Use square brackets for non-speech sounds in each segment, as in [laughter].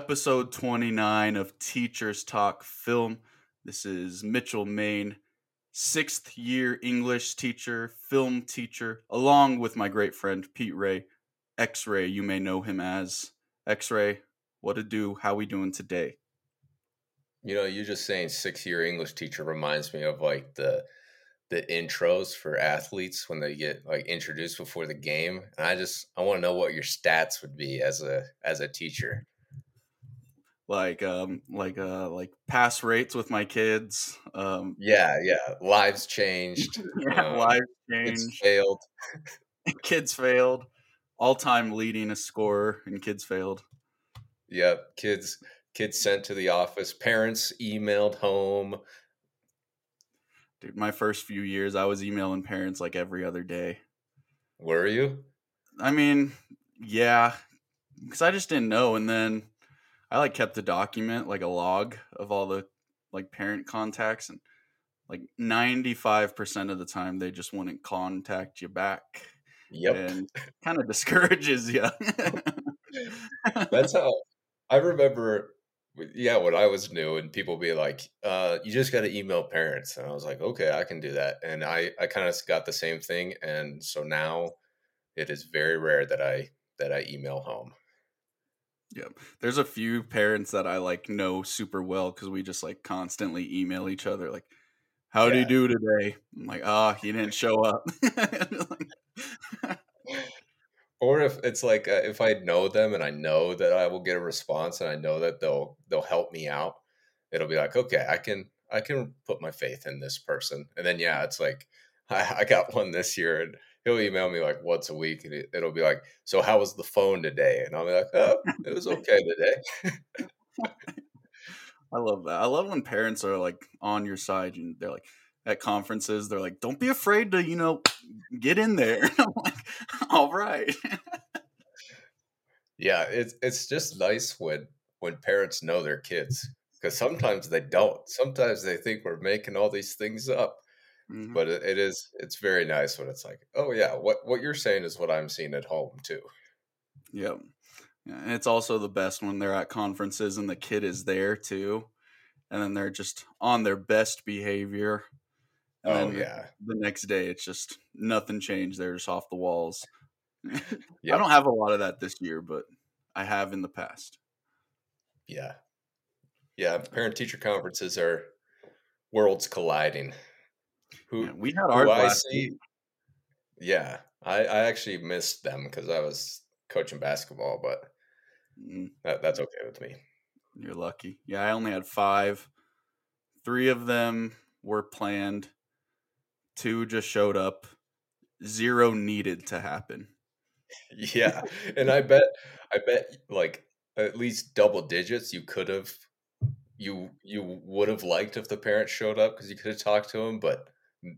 episode 29 of Teachers Talk Film. This is Mitchell Main, sixth year English teacher, film teacher, along with my great friend Pete Ray, X Ray, you may know him as. X Ray, what to do? How we doing today? You know, you just saying six year English teacher reminds me of like the the intros for athletes when they get like introduced before the game. And I just I want to know what your stats would be as a as a teacher. Like um like uh like pass rates with my kids. Um Yeah, yeah. Lives changed. [laughs] yeah, um, lives kids changed. failed. [laughs] kids failed. All time leading a scorer and kids failed. Yep. Kids kids sent to the office. Parents emailed home. Dude, my first few years I was emailing parents like every other day. Were you? I mean, yeah, because I just didn't know. And then I like kept a document, like a log of all the like parent contacts, and like ninety five percent of the time they just wouldn't contact you back, Yep. and kind of discourages you. [laughs] That's how I remember. Yeah, when I was new, and people be like, uh, "You just got to email parents," and I was like, "Okay, I can do that." And I, I kind of got the same thing, and so now it is very rare that I that I email home. Yep. There's a few parents that I like know super well because we just like constantly email each other like, "How do you do today?" I'm like, "Ah, he didn't show up." [laughs] Or if it's like uh, if I know them and I know that I will get a response, and I know that they'll they'll help me out, it'll be like, okay, I can I can put my faith in this person. And then yeah, it's like [laughs] I, I got one this year, and he'll email me like once a week, and it, it'll be like, so how was the phone today? And I'll be like, oh, it was okay today. I love that. I love when parents are like on your side and they're like at conferences, they're like, "Don't be afraid to, you know, get in there." [laughs] I'm like, "All right." Yeah, it's it's just nice when when parents know their kids because sometimes they don't. Sometimes they think we're making all these things up. Mhm. but it, it is it's very nice when it's like oh yeah what what you're saying is what i'm seeing at home too Yep. Yeah, and it's also the best when they're at conferences and the kid is there too, and then they're just on their best behavior. And oh then the- yeah The next day, it's just nothing changed. They're just off the walls. [laughs] I don't have a lot of that this year, but I have in the past. yeah yeah parent teacher conferences are worlds colliding who Yeah, we had who i see yeah i i actually missed them because i was coaching basketball but Mm. that, that's okay with me You're lucky. Yeah, I only had five. Three of them were planned. Two just showed up. Zero needed to happen. yeah [laughs] and i bet i bet like at least double digits you could have you you would have liked if the parents showed up because you could have talked to them but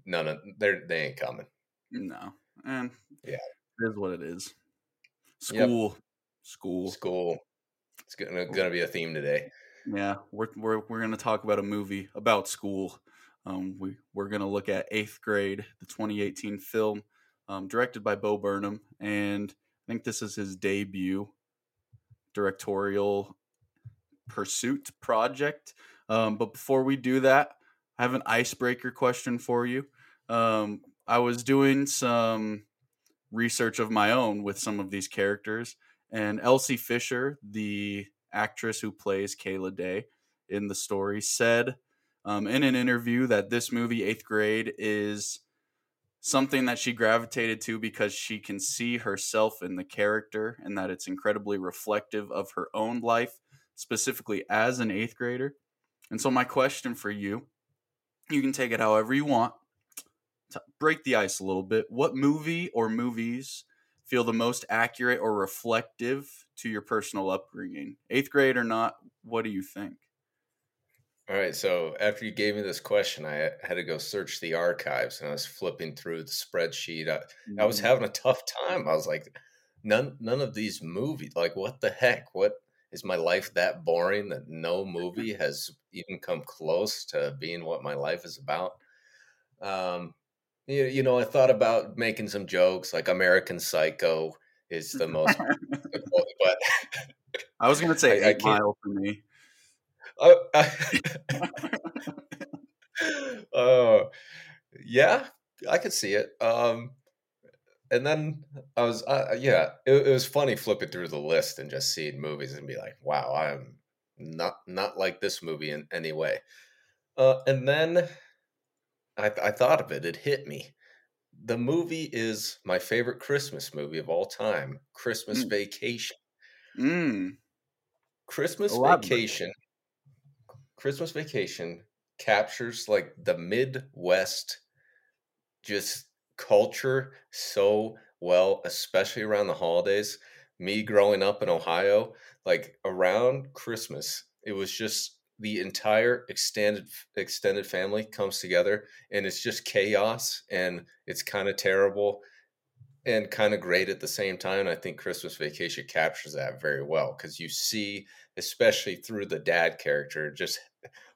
none of they're they ain't coming No. And Yeah. it is what it is. Yep. School. School. school it's gonna gonna be a theme today Yeah. We're we're we're gonna talk about a movie about school. Um we, we're gonna look at eighth grade, the twenty eighteen film, um, directed by Bo Burnham, and I think this is his debut directorial pursuit project. Um, but before we do that, Have an icebreaker question for you. Um, I was doing some research of my own with some of these characters, and Elsie Fisher, the actress who plays Kayla Day in the story, said um, in an interview that this movie, Eighth Grade, is something that she gravitated to because she can see herself in the character and that it's incredibly reflective of her own life, specifically as an eighth grader. And so, my question for you you can take it however you want. To break the ice a little bit. What movie or movies feel the most accurate or reflective to your personal upbringing? Eighth grade or not, what do you think? all right so after you gave me this question i had to go search the archives and i was flipping through the spreadsheet i, I was mm-hmm. having a tough time i was like none none of these movies like what the heck what is my life that boring that no [laughs] movie has even come close to being what my life is about um you, you know i thought about making some jokes like american psycho is the most [laughs] but I was gonna [laughs] say I, I Eight can't. Mile for me. Uh, uh, yeah, I could see it. Um, and then I was, uh, yeah, it, it was funny flipping through the list and just seeing movies and be like, wow, I'm not not like this movie in any way. Uh, and then I, I thought of it. It hit me. The movie is my favorite Christmas movie of all time. Christmas Mm. Vacation. Mm. Christmas Vacation. Christmas Vacation captures like the Midwest just culture so well, especially around the holidays. Me growing up in Ohio, like around Christmas, it was just the entire extended extended family comes together and it's just chaos and it's kind of terrible and kind of great at the same time. I think Christmas Vacation captures that very well because you see, especially through the dad character, just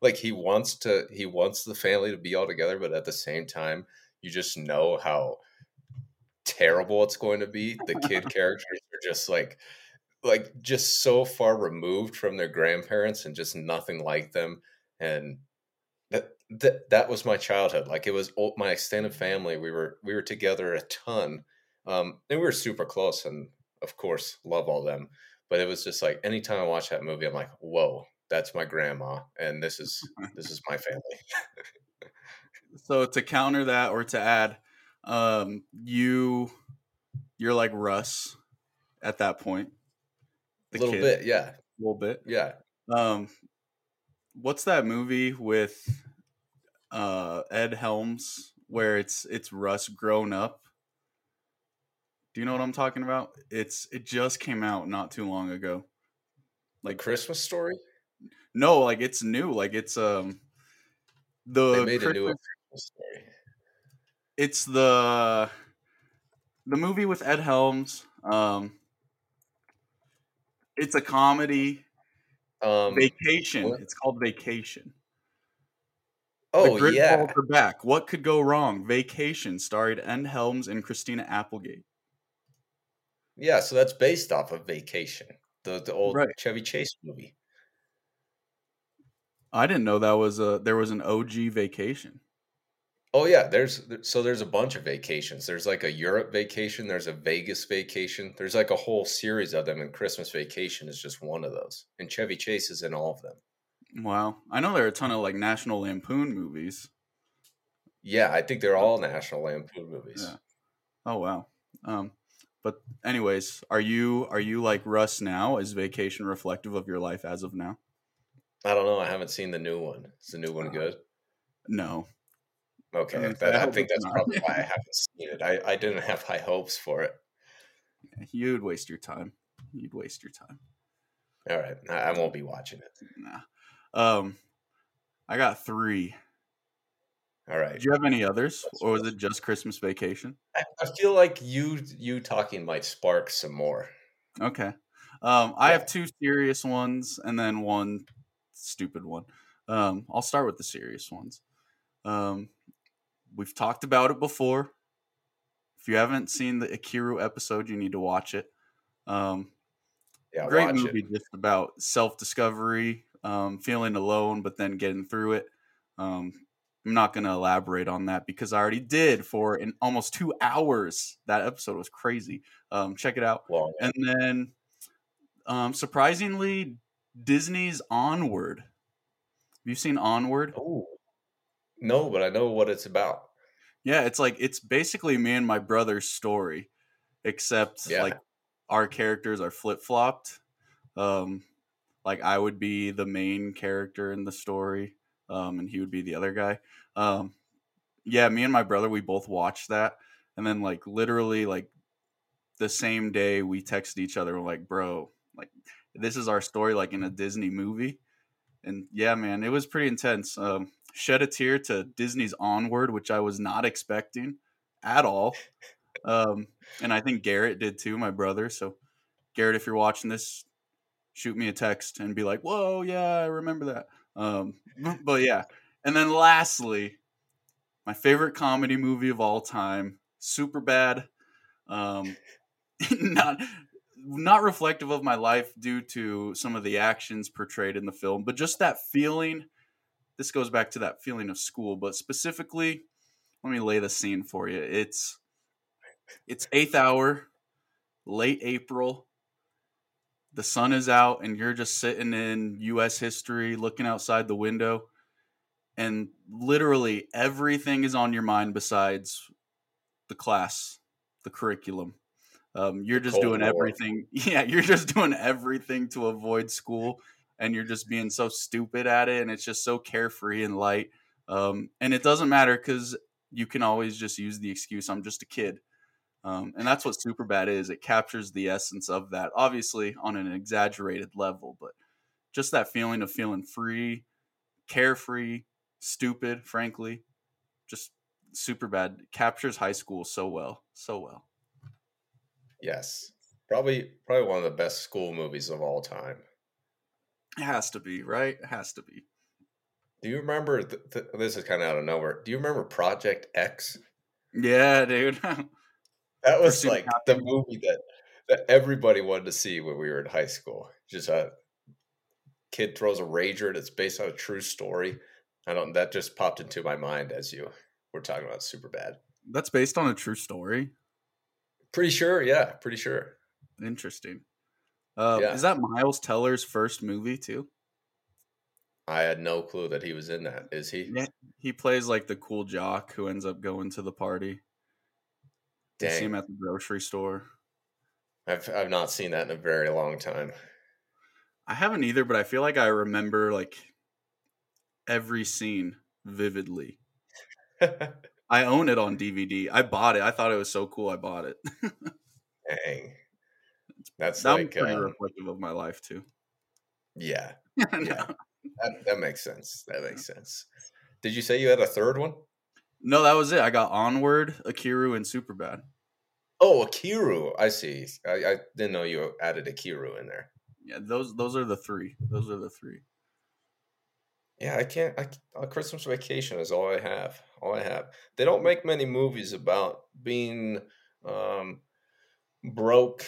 like he wants to, he wants the family to be all together, but at the same time, you just know how terrible it's going to be. The kid [laughs] characters are just like, like just so far removed from their grandparents and just nothing like them. And that that that was my childhood. Like it was o- my extended family. We were we were together a ton, um, and we were super close. And of course, love all them. But it was just like anytime I watch that movie, I'm like, whoa, that's my grandma, and this is this is my family. [laughs] So to counter that or to add, um, you you're like Russ at that point. A little kid, bit, yeah, a little bit. yeah. Um, what's that movie with uh Ed Helms where it's it's Russ grown up? Do you know what I'm talking about? It's it just came out not too long ago. Like Christmas story, no, like it's new. Like it's um the they the made a new Christmas, Christmas story. it's the the movie with Ed Helms. Um it's a comedy. Um, Vacation. what? It's called Vacation. oh the yeah, are back. What could go wrong? Vacation starred Ed Helms and Christina Applegate. yeah. So that's based off of Vacation, the the old Right. Chevy Chase movie. I didn't know that was a there was an OG Vacation. Oh yeah, there's so there's a bunch of vacations. There's like a Europe vacation, there's a Vegas vacation. There's like a whole series of them and Christmas vacation is just one of those. And Chevy Chase is in all of them. Wow, I know there are a ton of like National Lampoon movies. Yeah, I think they're all National Lampoon movies. Yeah. Oh wow. Um, but anyways, are you are you like Russ now? Is Vacation reflective of your life as of now? I don't know, I haven't seen the new one. Is the new one good? No. Okay, that, I I think that's not. probably why I [laughs] haven't seen it. I, I didn't have high hopes for it. You'd waste your time. You'd waste your time. All right, I, I won't be watching it. Nah. Um, I got three. All right. Do you have any others, or was it just Christmas Vacation? I, I feel like you you talking might spark some more. Okay. Um, I Yeah. have two serious ones and then one stupid one. Um, I'll start with the serious ones. Um, we've talked about it before. If you haven't seen the Ikiru episode, you need to watch it. Um, Yeah, great watch movie, it. just about self discovery, um, feeling alone, but then getting through it. Um, I'm not going to elaborate on that because I already did for in almost two hours. That episode was crazy. Um, check it out. And then, um, surprisingly, Disney's Onward. Have you seen Onward? Oh, no, but I know what it's about. Yeah, it's like it's basically me and my brother's story, except Yeah. like our characters are flip flopped. Um, like I would be the main character in the story, um, and he would be the other guy. Um, yeah, me and my brother we both watched that, and then like literally like the same day we texted each other we're like, bro, like this is our story like in a Disney movie. And yeah, man, it was pretty intense. Um, shed a tear to Disney's Onward, which I was not expecting at all. Um, and I think Garrett did too, my brother. So, Garrett, if you're watching this, shoot me a text and be like, "Whoa, yeah, I remember that." Um, but yeah, and then lastly, my favorite comedy movie of all time, Super Bad. Um, [laughs] not not reflective of my life due to some of the actions portrayed in the film, but just that feeling. This goes back to that feeling of school, but specifically, let me lay the scene for you. It's it's eighth hour, late April. The sun is out, and you're just sitting in U.S. history, looking outside the window, and literally everything is on your mind besides the class, the curriculum. Um, you're just doing War. everything. [laughs] Yeah, you're just doing everything to avoid school, and you're just being so stupid at it, and it's just so carefree and light. Um, and it doesn't matter because you can always just use the excuse, "I'm just a kid." Um, and that's what Superbad is. It captures the essence of that, obviously on an exaggerated level, but just that feeling of feeling free, carefree, stupid, frankly, just Superbad captures high school so well, so well. Yes, probably probably one of the best school movies of all time. It has to be right. It has to be. Do you remember? Th- th- this is kind of out of nowhere. Do you remember Project X? Yeah, dude. [laughs] that was like the movie that that everybody wanted to see when we were in high school. Just a kid throws a rager that's based on a true story. I don't. That just popped into my mind as you were talking about Superbad. That's based on a true story. Pretty sure, yeah, pretty sure. Interesting. Uh, yeah. Is that Miles Teller's first movie too? I had no clue that he was in that. Is he? Yeah, he plays like the cool jock who ends up going to the party. Dang. You see him at the grocery store. I've I've not seen that in a very long time. I haven't either, but I feel like I remember like every scene vividly. [laughs] I own it on DVD. I bought it. I thought it was so cool. I bought it. [laughs] Dang, that's that like pretty um, reflective of my life too. Yeah, [laughs] yeah, that, that makes sense. That makes sense. Did you say you had a third one? No, that was it. I got Onward, Ikiru, and Superbad. Oh, Ikiru. I see. I, I didn't know you added Ikiru in there. Yeah, those those are the three. Those are the three. Yeah, I can't. I, Christmas Vacation is all I have. All I have. They don't make many movies about being um, broke,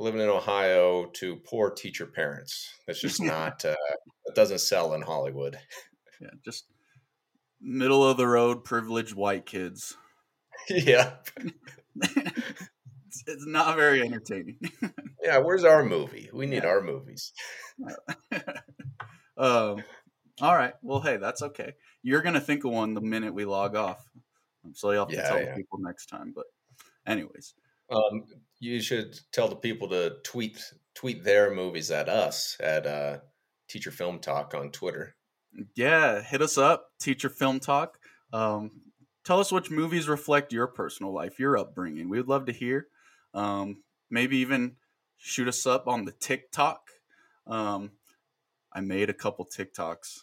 living in Ohio to poor teacher parents. That's just [laughs] not. Uh, it doesn't sell in Hollywood. Yeah, just middle of the road, privileged white kids. [laughs] Yeah. it's, [laughs] it's not very entertaining. yeah, where's our movie? We need yeah. our movies. um all right. Well, hey, that's okay. You're gonna think of one the minute we log off, so you'll have yeah, to tell yeah. people next time. But, anyways, um, you should tell the people to tweet tweet their movies at us at uh, Teacher Film Talk on Twitter. Yeah, hit us up, Teacher Film Talk. Um, tell us which movies reflect your personal life, your upbringing. We would love to hear. Um, maybe even shoot us up on the TikTok. Um, I made a couple TikToks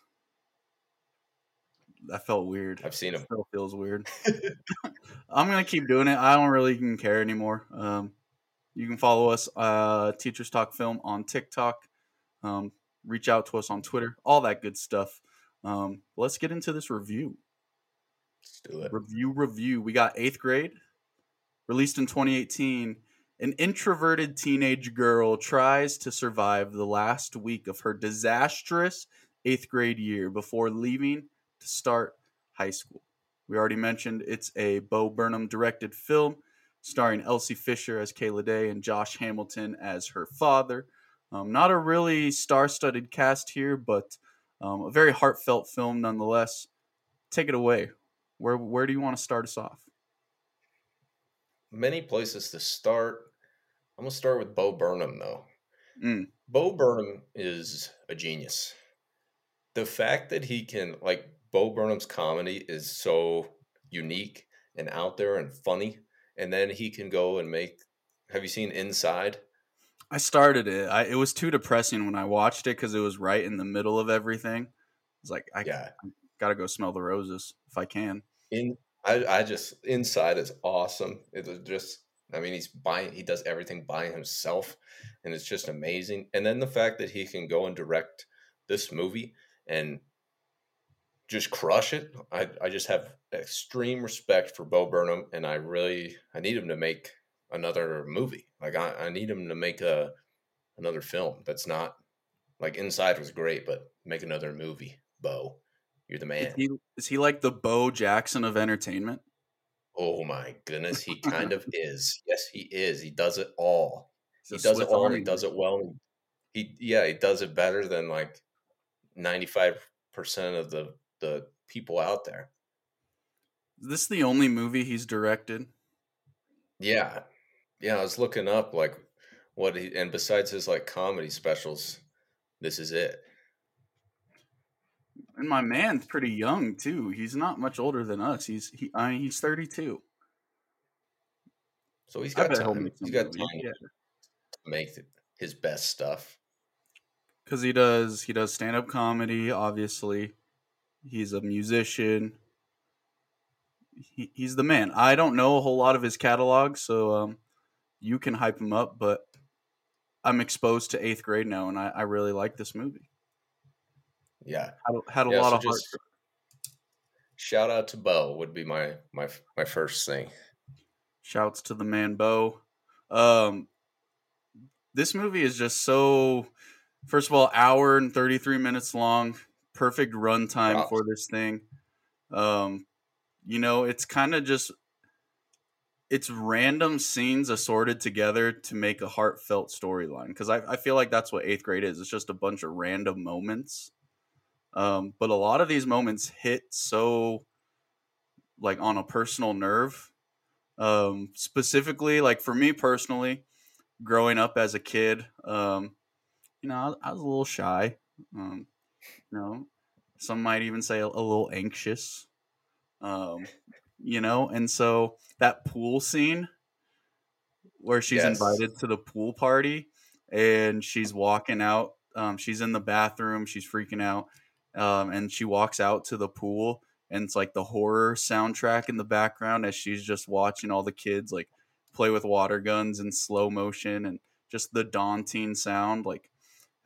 that felt weird. I've seen them. Still feels weird. [laughs] I'm gonna keep doing it. I don't really even care anymore. Um, you can follow us, uh, Teachers Talk Film on TikTok. Um, reach out to us on Twitter. All that good stuff. Um, let's get into this review. Let's do it. Review, review. We got eighth grade, released in 2018. An introverted teenage girl tries to survive the last week of her disastrous eighth grade year before leaving start high school. We already mentioned it's a Bo Burnham directed film starring Elsie Fisher as Kayla Day and Josh Hamilton as her father. Um, not a really star studded cast here, but um, a very heartfelt film nonetheless. Take it away. Where, where do you want to start us off? Many places to start. I'm going to start with Bo Burnham, though. Mm. Bo Burnham is a genius. The fact that he can, like, Bo Burnham's comedy is so unique and out there and funny, and then he can go and make. Have you seen Inside? I started it. I, it was too depressing when I watched it because it was right in the middle of everything. It's like I, yeah. Gotta go smell the roses if I can. In I, I just Inside is awesome. It's just I mean he's buying he does everything by himself, and it's just amazing. And then the fact that he can go and direct this movie and just crush it. I, I just have extreme respect for Bo Burnham, and I really I need him to make another movie. Like I, I need him to make a another film that's not like Inside was great, but make another movie. Bo, you're the man. Is he, is he like the Bo Jackson of entertainment? Oh my goodness, he kind of [laughs] is. Yes, he is. He does it all. He's he does it all. He does it well. He yeah, he does it better than like ninety five percent of the the people out there. Is this the only movie he's directed? Yeah, yeah. I was looking up like what he and besides his like comedy specials, this is it. And my man's pretty young too. He's not much older than us. He's he I mean, he's 32. So he's got time. He's got time yeah. to make his best stuff. Cuz he does he does stand-up comedy obviously. He's a musician. He, he's the man. I don't know a whole lot of his catalog, so um, you can hype him up, but I'm exposed to eighth grade now, and I, I really like this movie. Yeah, had, had a yeah, lot so of heart. Shout out to Bo would be my my my first thing. Shouts to the man Bo. Um, this movie is just so. First of all, hour and thirty three minutes long. Perfect runtime wow. for this thing. Um, you know, it's kind of just it's random scenes assorted together to make a heartfelt storyline because I, I feel like that's what eighth grade is it's just a bunch of random moments um, but a lot of these moments hit so like on a personal nerve um, specifically like for me personally growing up as a kid um, you know I was, I was, a little shy um, you know some might even say a, a little anxious um, you know and so that pool scene where she's yes. invited to the pool party and she's walking out um, she's in the bathroom she's freaking out um, and she walks out to the pool and it's like the horror soundtrack in the background as she's just watching all the kids like play with water guns in slow motion and just the daunting sound like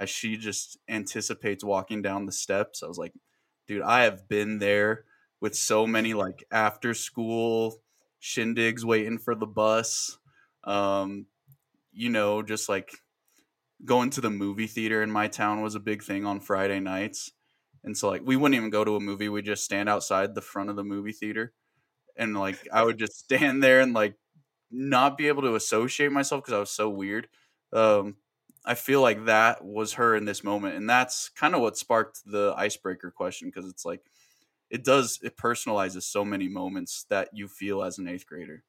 as she just anticipates walking down the steps i was like dude i have been there with so many like after school shindigs waiting for the bus. Um, you know, just like going to the movie theater in my town was a big thing on Friday nights. And so like we wouldn't even go to a movie, we just stand outside the front of the movie theater. And like I would just stand there and like not be able to associate myself because I was so weird. Um, I feel like that was her in this moment, and that's kind of what sparked the icebreaker question because it's like it does it personalizes so many moments that you feel as an eighth grader.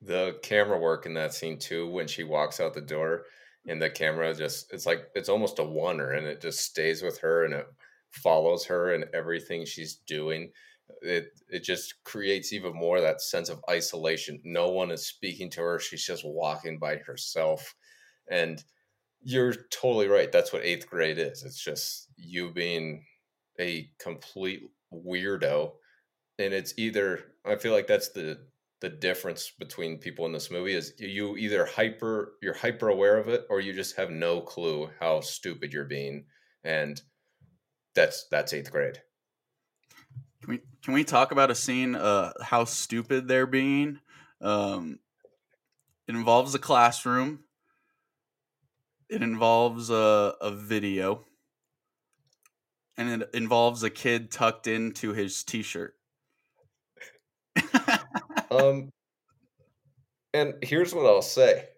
The camera work in that scene too when she walks out the door and the camera just it's like it's almost a wonder and it just stays with her and it follows her and everything she's doing. It it just creates even more that sense of isolation. No one is speaking to her she's just walking by herself and you're totally right that's what eighth grade is it's just you being a complete weirdo. And it's either i feel like that's the the difference between people in this movie is you either hyper you're hyper aware of it or you just have no clue how stupid you're being. And that's that's eighth grade. Can we can we talk about a scene uh how stupid they're being? Um it involves a classroom it involves a, a video and it involves a kid tucked into his t-shirt. [laughs] um, and here's what I'll say: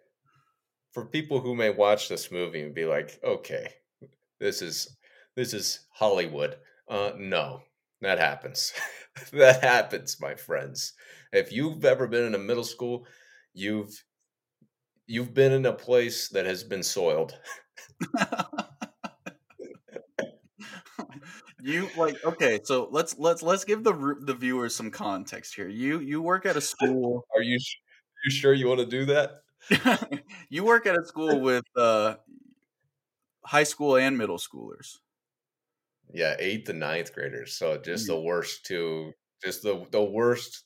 for people who may watch this movie and be like, "Okay, this is this is Hollywood," uh, no, that happens. [laughs] that happens, my friends. If you've ever been in a middle school, you've you've been in a place that has been soiled. [laughs] you like okay so let's let's let's give the the viewers some context here you you work at a school [laughs] are you you sure you want to do that [laughs] you work at a school with uh high school and middle schoolers yeah eighth and ninth graders so just mm-hmm. the worst two just the the worst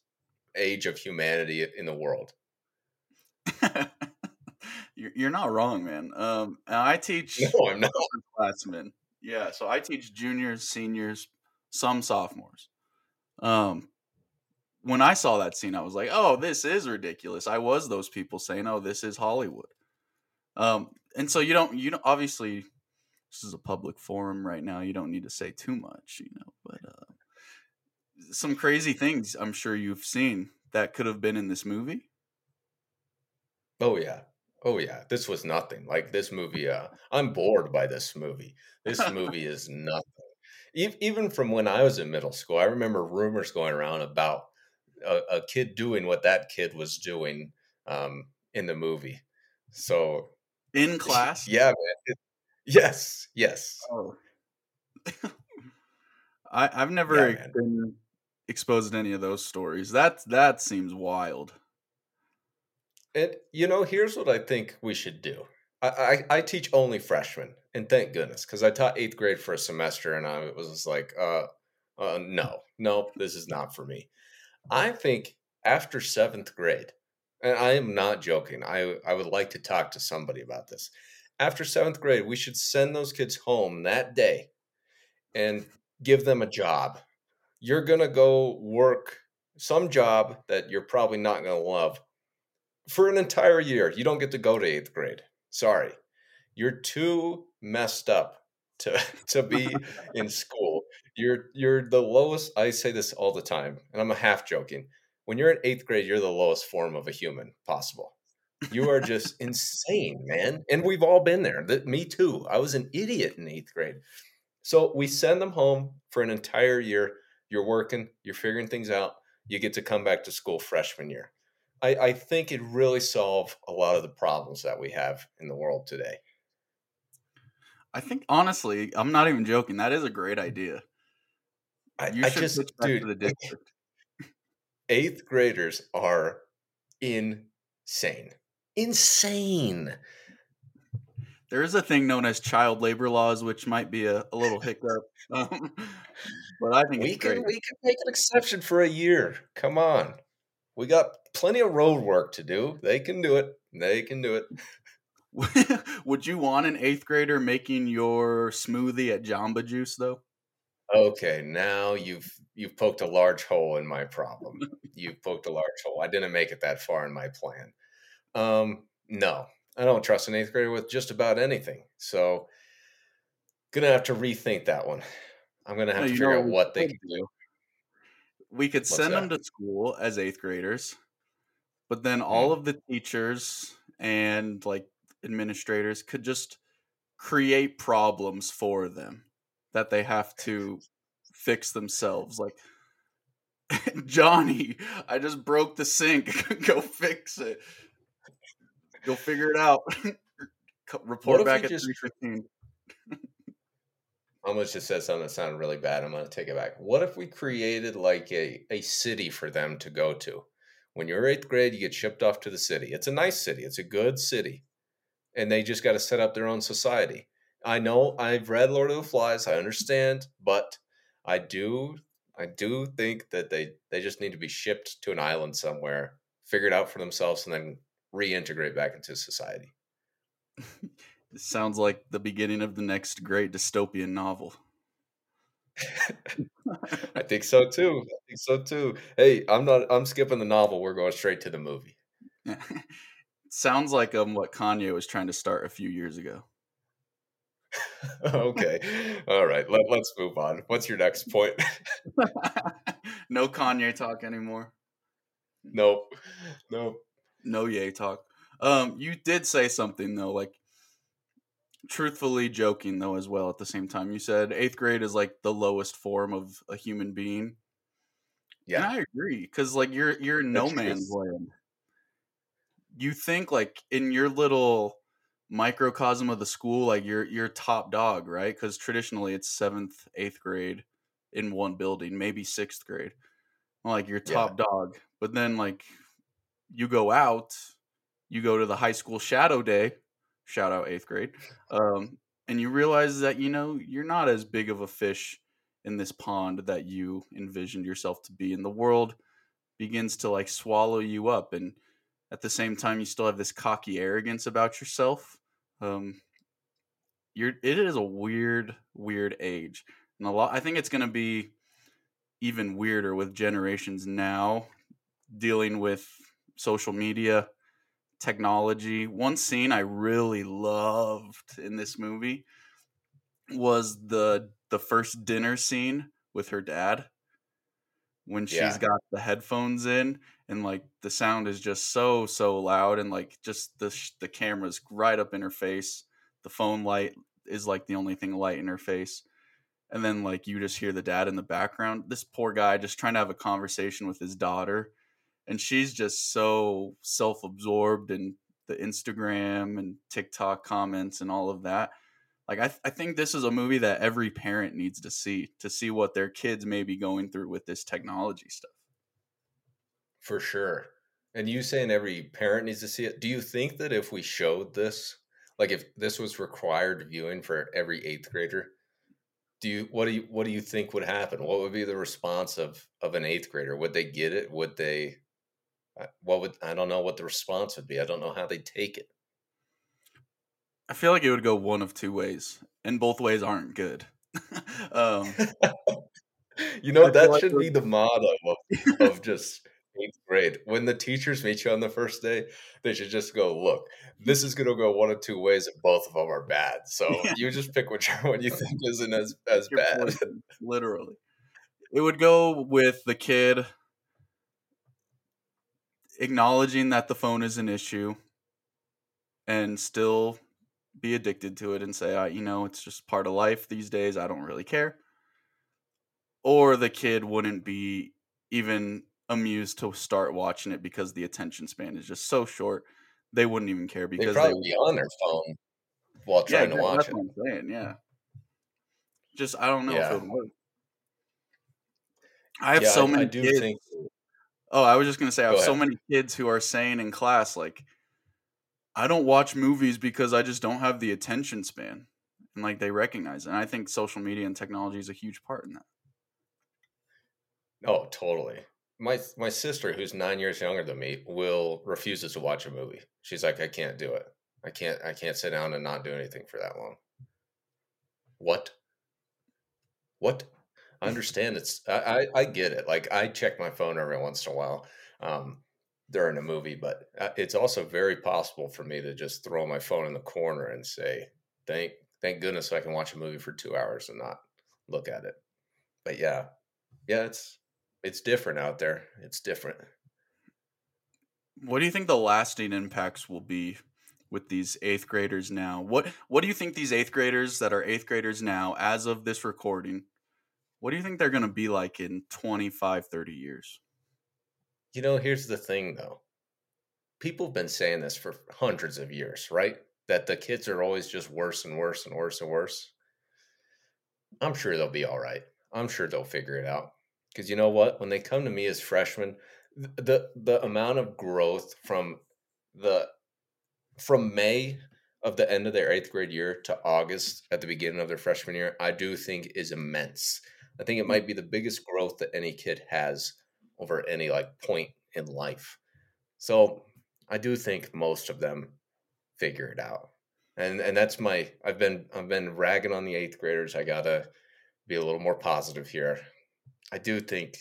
age of humanity in the world you're, you're not wrong man um i teach no i'm not classmen yeah, so I teach juniors, seniors, some sophomores. Um, when I saw that scene, I was like, "Oh, this is ridiculous." I was those people saying, "Oh, this is Hollywood." Um, and so you don't, you don't obviously this is a public forum right now. You don't need to say too much, you know. But uh, some crazy things I'm sure you've seen that could have been in this movie. Oh yeah, oh yeah. This was nothing. Like this movie, uh, I'm bored by this movie. This [laughs] movie is nothing. Even from when I was in middle school, I remember rumors going around about a, a kid doing what that kid was doing um, in the movie. So in [laughs] class, yeah, man. It, yes, yes. Oh. [laughs] I, I've never yeah, been exposed to any of those stories. That that seems wild. And you know, here's what I think we should do. I, I, I teach only freshmen, and thank goodness, because I taught eighth grade for a semester, and I was just like, uh, uh, no, no, this is not for me. I think after seventh grade, and I am not joking. I I would like to talk to somebody about this. After seventh grade, we should send those kids home that day, and give them a job. You're gonna go work some job that you're probably not gonna love for an entire year. You don't get to go to eighth grade. Sorry, you're too messed up to [laughs] to be in [laughs] school. You're you're the lowest. I say this all the time, and I'm a half joking. When you're in eighth grade, you're the lowest form of a human possible. You are just insane, man. And we've all been there. That me too. I was an idiot in eighth grade. So we send them home for an entire year. You're working, you're figuring things out. You get to come back to school freshman year. I, I think it really solve a lot of the problems that we have in the world today. I think honestly, I'm not even joking. That is a great idea. You I should just, dude, the [laughs] district. Eighth graders are insane. Insane. There is a thing known as child labor laws, which might be a, a little hiccup. [laughs] Um, but I think we can great. we can make an exception for a year. Come on, we got plenty of road work to do. They can do it. They can do it. [laughs] Would you want an eighth grader making your smoothie at Jamba Juice though? Okay, now you've you've poked a large hole in my problem. you've poked a large hole. I didn't make it that far in my plan. Um, no, I don't trust an eighth grader with just about anything. So, gonna have to rethink that one. I'm gonna have no, to figure out what they can do we could What's send that? them to school as eighth graders, but then all mm-hmm. of the teachers and like administrators could just create problems for them that they have to fix themselves. Like, [laughs] Johnny, I just broke the sink. [laughs] Go fix it. You'll figure it out. [laughs] Report back at just, 315 almost just said something that sounded really bad. I'm going to take it back. What if we created like a, a city for them to go to? When you're eighth grade, you get shipped off to the city. It's a nice city, it's a good city. And they just got to set up their own society. I know I've read Lord of the Flies, I understand, but I do I do think that they, they just need to be shipped to an island somewhere, figure it out for themselves, and then reintegrate back into society. [laughs] it sounds like the beginning of the next great dystopian novel. [laughs] I think so too. I think so too. Hey, I'm not. I'm skipping the novel. We're going straight to the movie. [laughs] Sounds like um what Kanye was trying to start a few years ago. [laughs] okay. All right. Let, let's move on. What's your next point? no Kanye talk anymore. Nope. Nope. No yay talk. Um, you did say something though, like truthfully joking though as well at the same time. You said eighth grade is like the lowest form of a human being. Yeah, and I agree because like you're you're no man's land you think like in your little microcosm of the school, like you're you're top dog, right? Because traditionally it's seventh, eighth grade in one building, maybe sixth grade. Like you're top yeah. dog, but then like you go out, you go to the high school shadow day, shout out eighth grade, um, and you realize that you know you're not as big of a fish in this pond that you envisioned yourself to be, and the world begins to like swallow you up and at the same time you still have this cocky arrogance about yourself um you're it is a weird weird age and a lot i think it's going to be even weirder with generations now dealing with social media, technology. One scene I really loved in this movie was the the first dinner scene with her dad when she's Yeah. got the headphones in and like the sound is just so so loud and like just the sh- the camera's right up in her face the phone light is like the only thing light in her face and then like you just hear the dad in the background this poor guy just trying to have a conversation with his daughter and she's just so self-absorbed in the instagram and tiktok comments and all of that like I, th- I think this is a movie that every parent needs to see to see what their kids may be going through with this technology stuff For sure. And you saying every parent needs to see it. Do you think that if we showed this, like if this was required viewing for every eighth grader, do you what do you what do you think would happen? What would be the response of of an eighth grader? Would they get it? Would they what would I don't know what the response would be. I don't know how they take it. i feel like it would go one of two ways and both ways aren't good [laughs] um, [laughs] you know that should it- be the motto of, of [laughs] just eighth grade. When the teachers meet you on the first day, they should just go, "Look, this is going to go one of two ways, and both of them are bad. So Yeah. you just pick whichever one you think isn't as as bad." literally it would go with the kid acknowledging that the phone is an issue and still be addicted to it and say I, you know it's just part of life these days i don't really care or the kid wouldn't be even amused to start watching it because the attention span is just so short they wouldn't even care because They'd probably they be on their phone while yeah, trying to watch it. saying yeah just i don't know if it would work i have yeah, so I, many I do kids think. Oh, I was just gonna say I Go have so many kids who are saying in class like, I don't watch movies because I just don't have the attention span, and like they recognize it. And I think social media and technology is a huge part in that. Oh, totally. My my sister, who's nine years younger than me, will refuses to watch a movie. She's like, I can't do it. I can't. I can't sit down and not do anything for that long. What? What? I understand. It's. I. I, I get it. Like I check my phone every once in a while um, during a movie, but uh, it's also very possible for me to just throw my phone in the corner and say, "Thank, thank goodness I can watch a movie for two hours and not look at it." But yeah, yeah, it's it's different out there. It's different. What do you think the lasting impacts will be with these eighth graders now? What What do you think these eighth graders that are eighth graders now, as of this recording, what do you think they're gonna be like in 25, 30 years? You know, here's the thing though. People have been saying this for hundreds of years, right? That the kids are always just worse and worse and worse and worse. I'm sure they'll be all right. I'm sure they'll figure it out. Because you know what? When they come to me as freshmen, the the amount of growth from the from May of the end of their eighth grade year to August at the beginning of their freshman year, I do think is immense. I think it might be the biggest growth that any kid has over any like point in life. So I do think most of them figure it out. And and that's my I've been I've been ragging on the eighth graders. I gotta be a little more positive here. I do think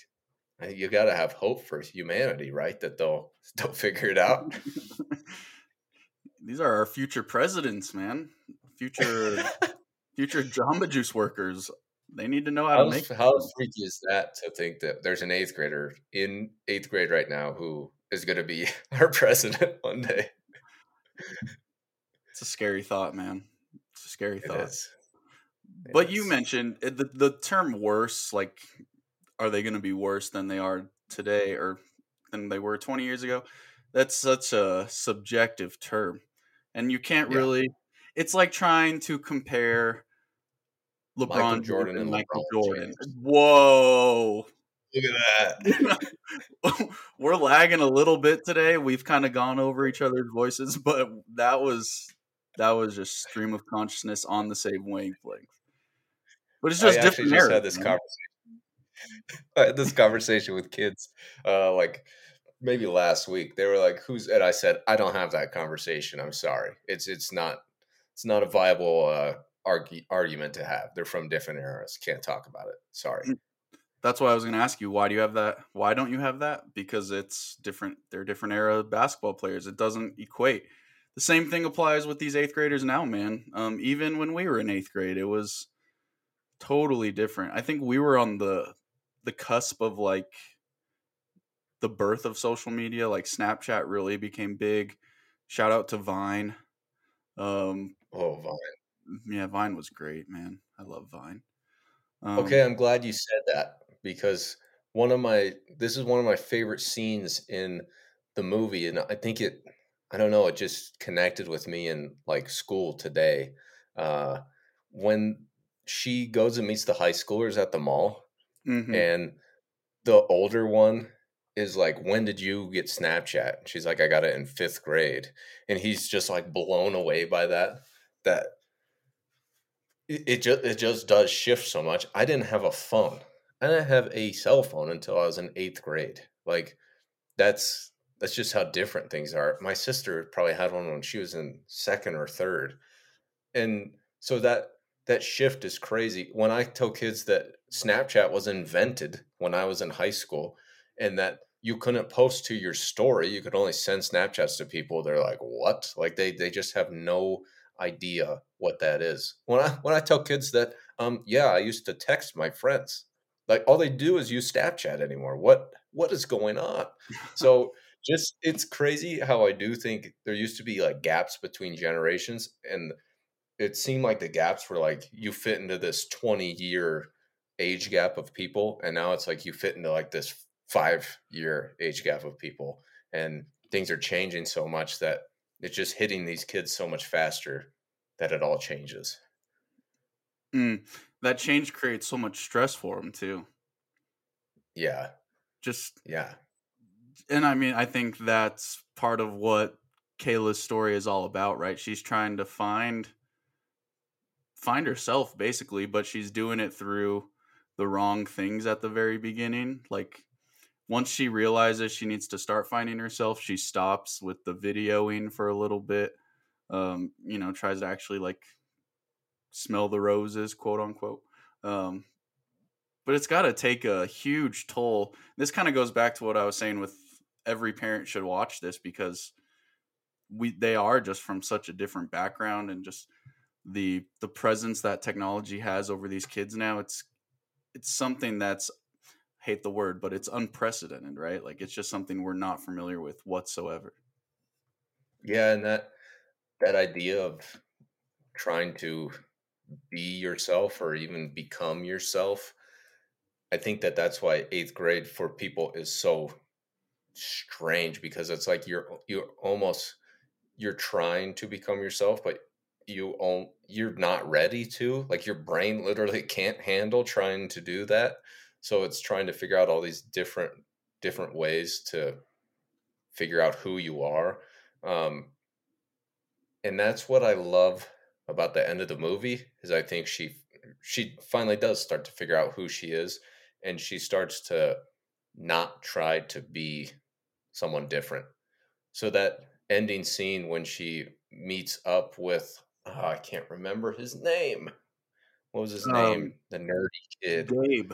uh, you gotta have hope for humanity, right? That they'll [laughs] they'll figure it out. [laughs] These are our future presidents, man. Future [laughs] future Jamba Juice workers. They need to know how to make. how freaky is that to think that there's an eighth grader in eighth grade right now who is going to be [laughs] our president [laughs] one day? It's a scary thought, man. It's a scary It thought. is. But you mentioned uh, the the term worse. Like, are they going to be worse than they are today, or than they were twenty years ago? That's such a subjective term, and you can't Yeah. really. It's like trying to compare LeBron Michael Jordan and Michael LeBron Jordan. James. Whoa. Look at that. [laughs] [laughs] We're lagging a little bit today. We've kind of gone over each other's voices, but that was that was just stream of consciousness on the same wavelength. But it's just I different just had this man. conversation. I [laughs] had this conversation with kids, uh, like maybe last week. They were like, "Who's?" And I said, "I don't have that conversation. I'm sorry. It's it's not it's not a viable uh, argu- argument to have. They're from different eras. Can't talk about it. Sorry." that's why I was going to ask you. Why do you have that? Why don't you have that? Because it's different. They're different era basketball players. It doesn't equate. The same thing applies with these eighth graders now, man. Um, even when we were in eighth grade, it was totally different. I think we were on the the cusp of like the birth of social media. Like Snapchat really became big. Shout out to Vine. Um, oh, Vine. Yeah, Vine was great, man. I love Vine. Um, okay, I'm glad you said that because one of my this is one of my favorite scenes in the movie, and I think it I don't know it just connected with me in like school today. Uh, when she goes and meets the high schoolers at the mall, mm-hmm. and the older one is like, "When did you get Snapchat?" She's like, "I got it in fifth grade," and he's just like blown away by that. That it, just it just does shift so much. I didn't have a phone. I didn't have a cell phone until I was in eighth grade. Like that's that's just how different things are. My sister probably had one when she was in second or third, and so that that shift is crazy. When I tell kids that Snapchat was invented when I was in high school, and that you couldn't post to your story, you could only send Snapchats to people. They're like, "What?" Like they they just have no idea what that is. When I when I tell kids that, um, yeah, I used to text my friends. Like all they do is use Snapchat anymore. What what is going on? So just it's crazy how I do think there used to be like gaps between generations, and it seemed like the gaps were like you fit into this twenty year age gap of people, and now it's like you fit into like this five year age gap of people, and things are changing so much that it's just hitting these kids so much faster that it all changes. Mm, that change creates so much stress for them too. Yeah. Just yeah. And I mean, I think that's part of what Kayla's story is all about, right? She's trying to find find herself basically, but she's doing it through the wrong things at the very beginning. Like once she realizes she needs to start finding herself, she stops with the videoing for a little bit. Um, you know, tries to actually like smell the roses, quote unquote. Um, but it's got to take a huge toll. This kind of goes back to what I was saying with every parent should watch this because we they are just from such a different background and just the the presence that technology has over these kids now. It's it's something that's hate the word, but it's unprecedented, right? Like it's just something we're not familiar with whatsoever. Yeah, and that that idea of trying to be yourself or even become yourself, I think that that's why eighth grade for people is so strange because it's like you're you're almost you're trying to become yourself, but you you're not ready to. Like your brain literally [laughs] can't handle trying to do that so it's trying to figure out all these different different ways to figure out who you are um, and that's what i love about the end of the movie is i think she she finally does start to figure out who she is and she starts to not try to be someone different. So that ending scene when she meets up with oh, i can't remember his name. What was his um, name? The nerdy kid. Gabe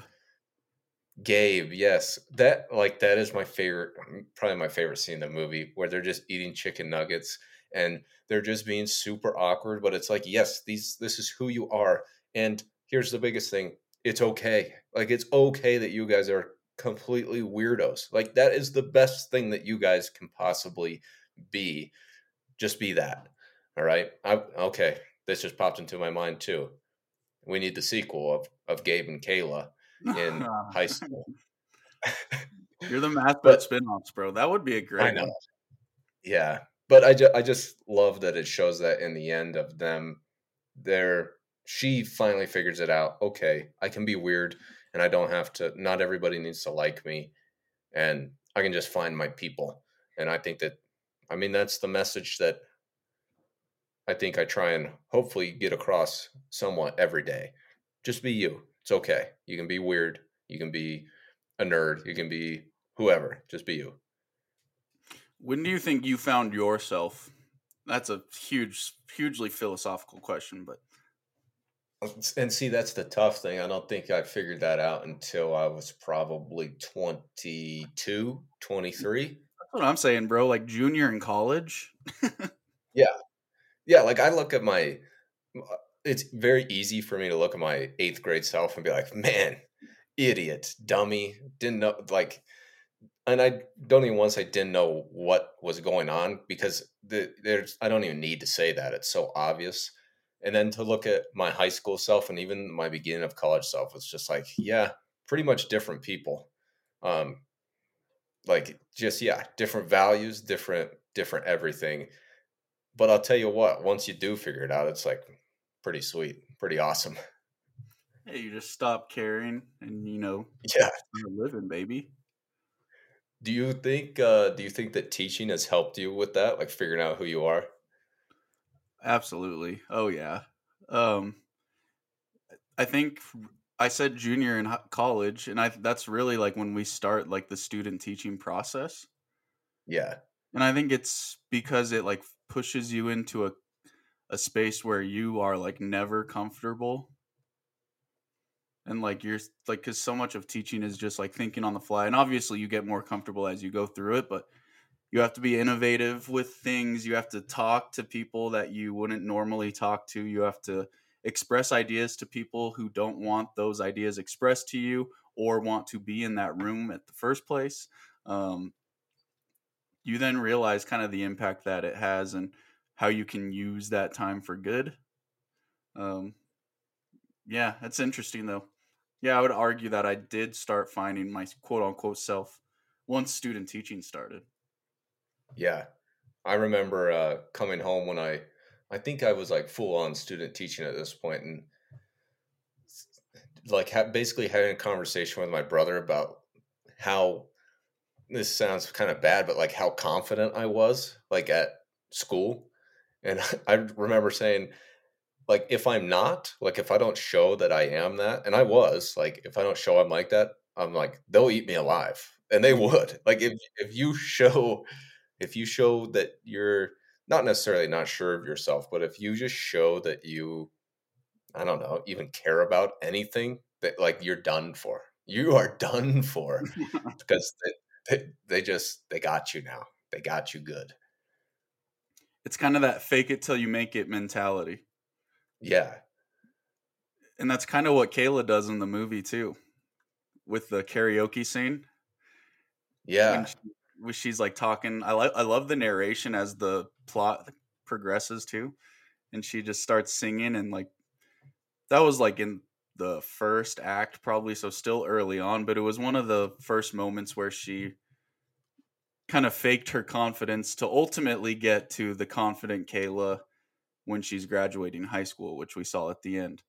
Gabe, yes, that like that is my favorite, mm, probably my favorite scene in the movie where they're just eating chicken nuggets and they're just being super awkward. But it's like, yes, these this is who you are, and here's the biggest thing: it's okay. Like it's okay that you guys are completely weirdos. Like that is the best thing that you guys can possibly be. Just be that. All right. I, okay. This just popped into my mind too. We need the sequel of of Gabe and Kayla in [laughs] high school. You're the math but spin-offs, bro. That would be a great I know. One. Yeah. But I, ju- I just love that it shows that in the end of them, there she finally figures it out. Okay, I can be weird and I don't have to not everybody needs to like me and I can just find my people. And I think that I mean that's the message that I think I try and hopefully get across somewhat every day. Just be you. It's okay. You can be weird. You can be a nerd. You can be whoever. Just be you. When do you think you found yourself? That's a huge, hugely philosophical question, but uh, and see that's the tough thing i don't think i figured that out until i was probably 22 mm, 23 that's what i'm saying bro like junior in college [laughs] yeah yeah like i look at my uh, it's very easy for me to look at my eighth grade self and be like man idiot dummy didn't know like and i don't even want to say didn't know what was going on because the, there's i don't even need to say that it's so obvious. And then to look at my high school self and even my beginning of college self it's just like yeah pretty much different people. Um like just yeah different values different different everything. But i'll tell you what once you do figure it out it's like pretty sweet pretty awesome [laughs] hey you just stop caring and you know yeah living baby do you think uh do you think that teaching has helped you with that like figuring out who you are Absolutely. Oh yeah. Um, I think I said junior in college, and I that's really like when we start like the student teaching process. Yeah. And I think it's because it like pushes you into a a space where you are like never comfortable. And like you're like cuz so much of teaching is just like thinking on the fly. And obviously you get more comfortable as you go through it, but you have to be innovative with things you have to talk to people that you wouldn't normally talk to you have to express ideas to people who don't want those ideas expressed to you or want to be in that room at the first place um, you then realize kind of the impact that it has and how you can use that time for good um, yeah that's interesting though yeah i would argue that i did start finding my quote unquote self once student teaching started yeah. I remember uh, coming home when I, I think I was like full on student teaching at this point and like ha- basically having a conversation with my brother about how this sounds kind of bad, but like how confident I was like at school. And [laughs] I remember saying, like, if I'm not, like, if I don't show that I am that, and I was, like, if I don't show I'm like that, I'm like, they'll eat me alive. And they [laughs] would. Like, if, if you show if you show that you're not necessarily not sure of yourself, but if you just show that you, I don't know, even care about anything, that like you're done for. You are [laughs] done for because they, they, they just they got you now. They got you good. It's kind of that fake it till you make it mentality. Yeah. And that's kind of what Kayla does in the movie too, with the karaoke scene. Yeah. She, she's like talking. I like I love the narration as the plot progresses too, and she just starts singing and like that was like in the first act probably so still early on but it was one of the first moments where she kind of faked her confidence to ultimately get to the confident Kayla when she's graduating high school which we saw at the end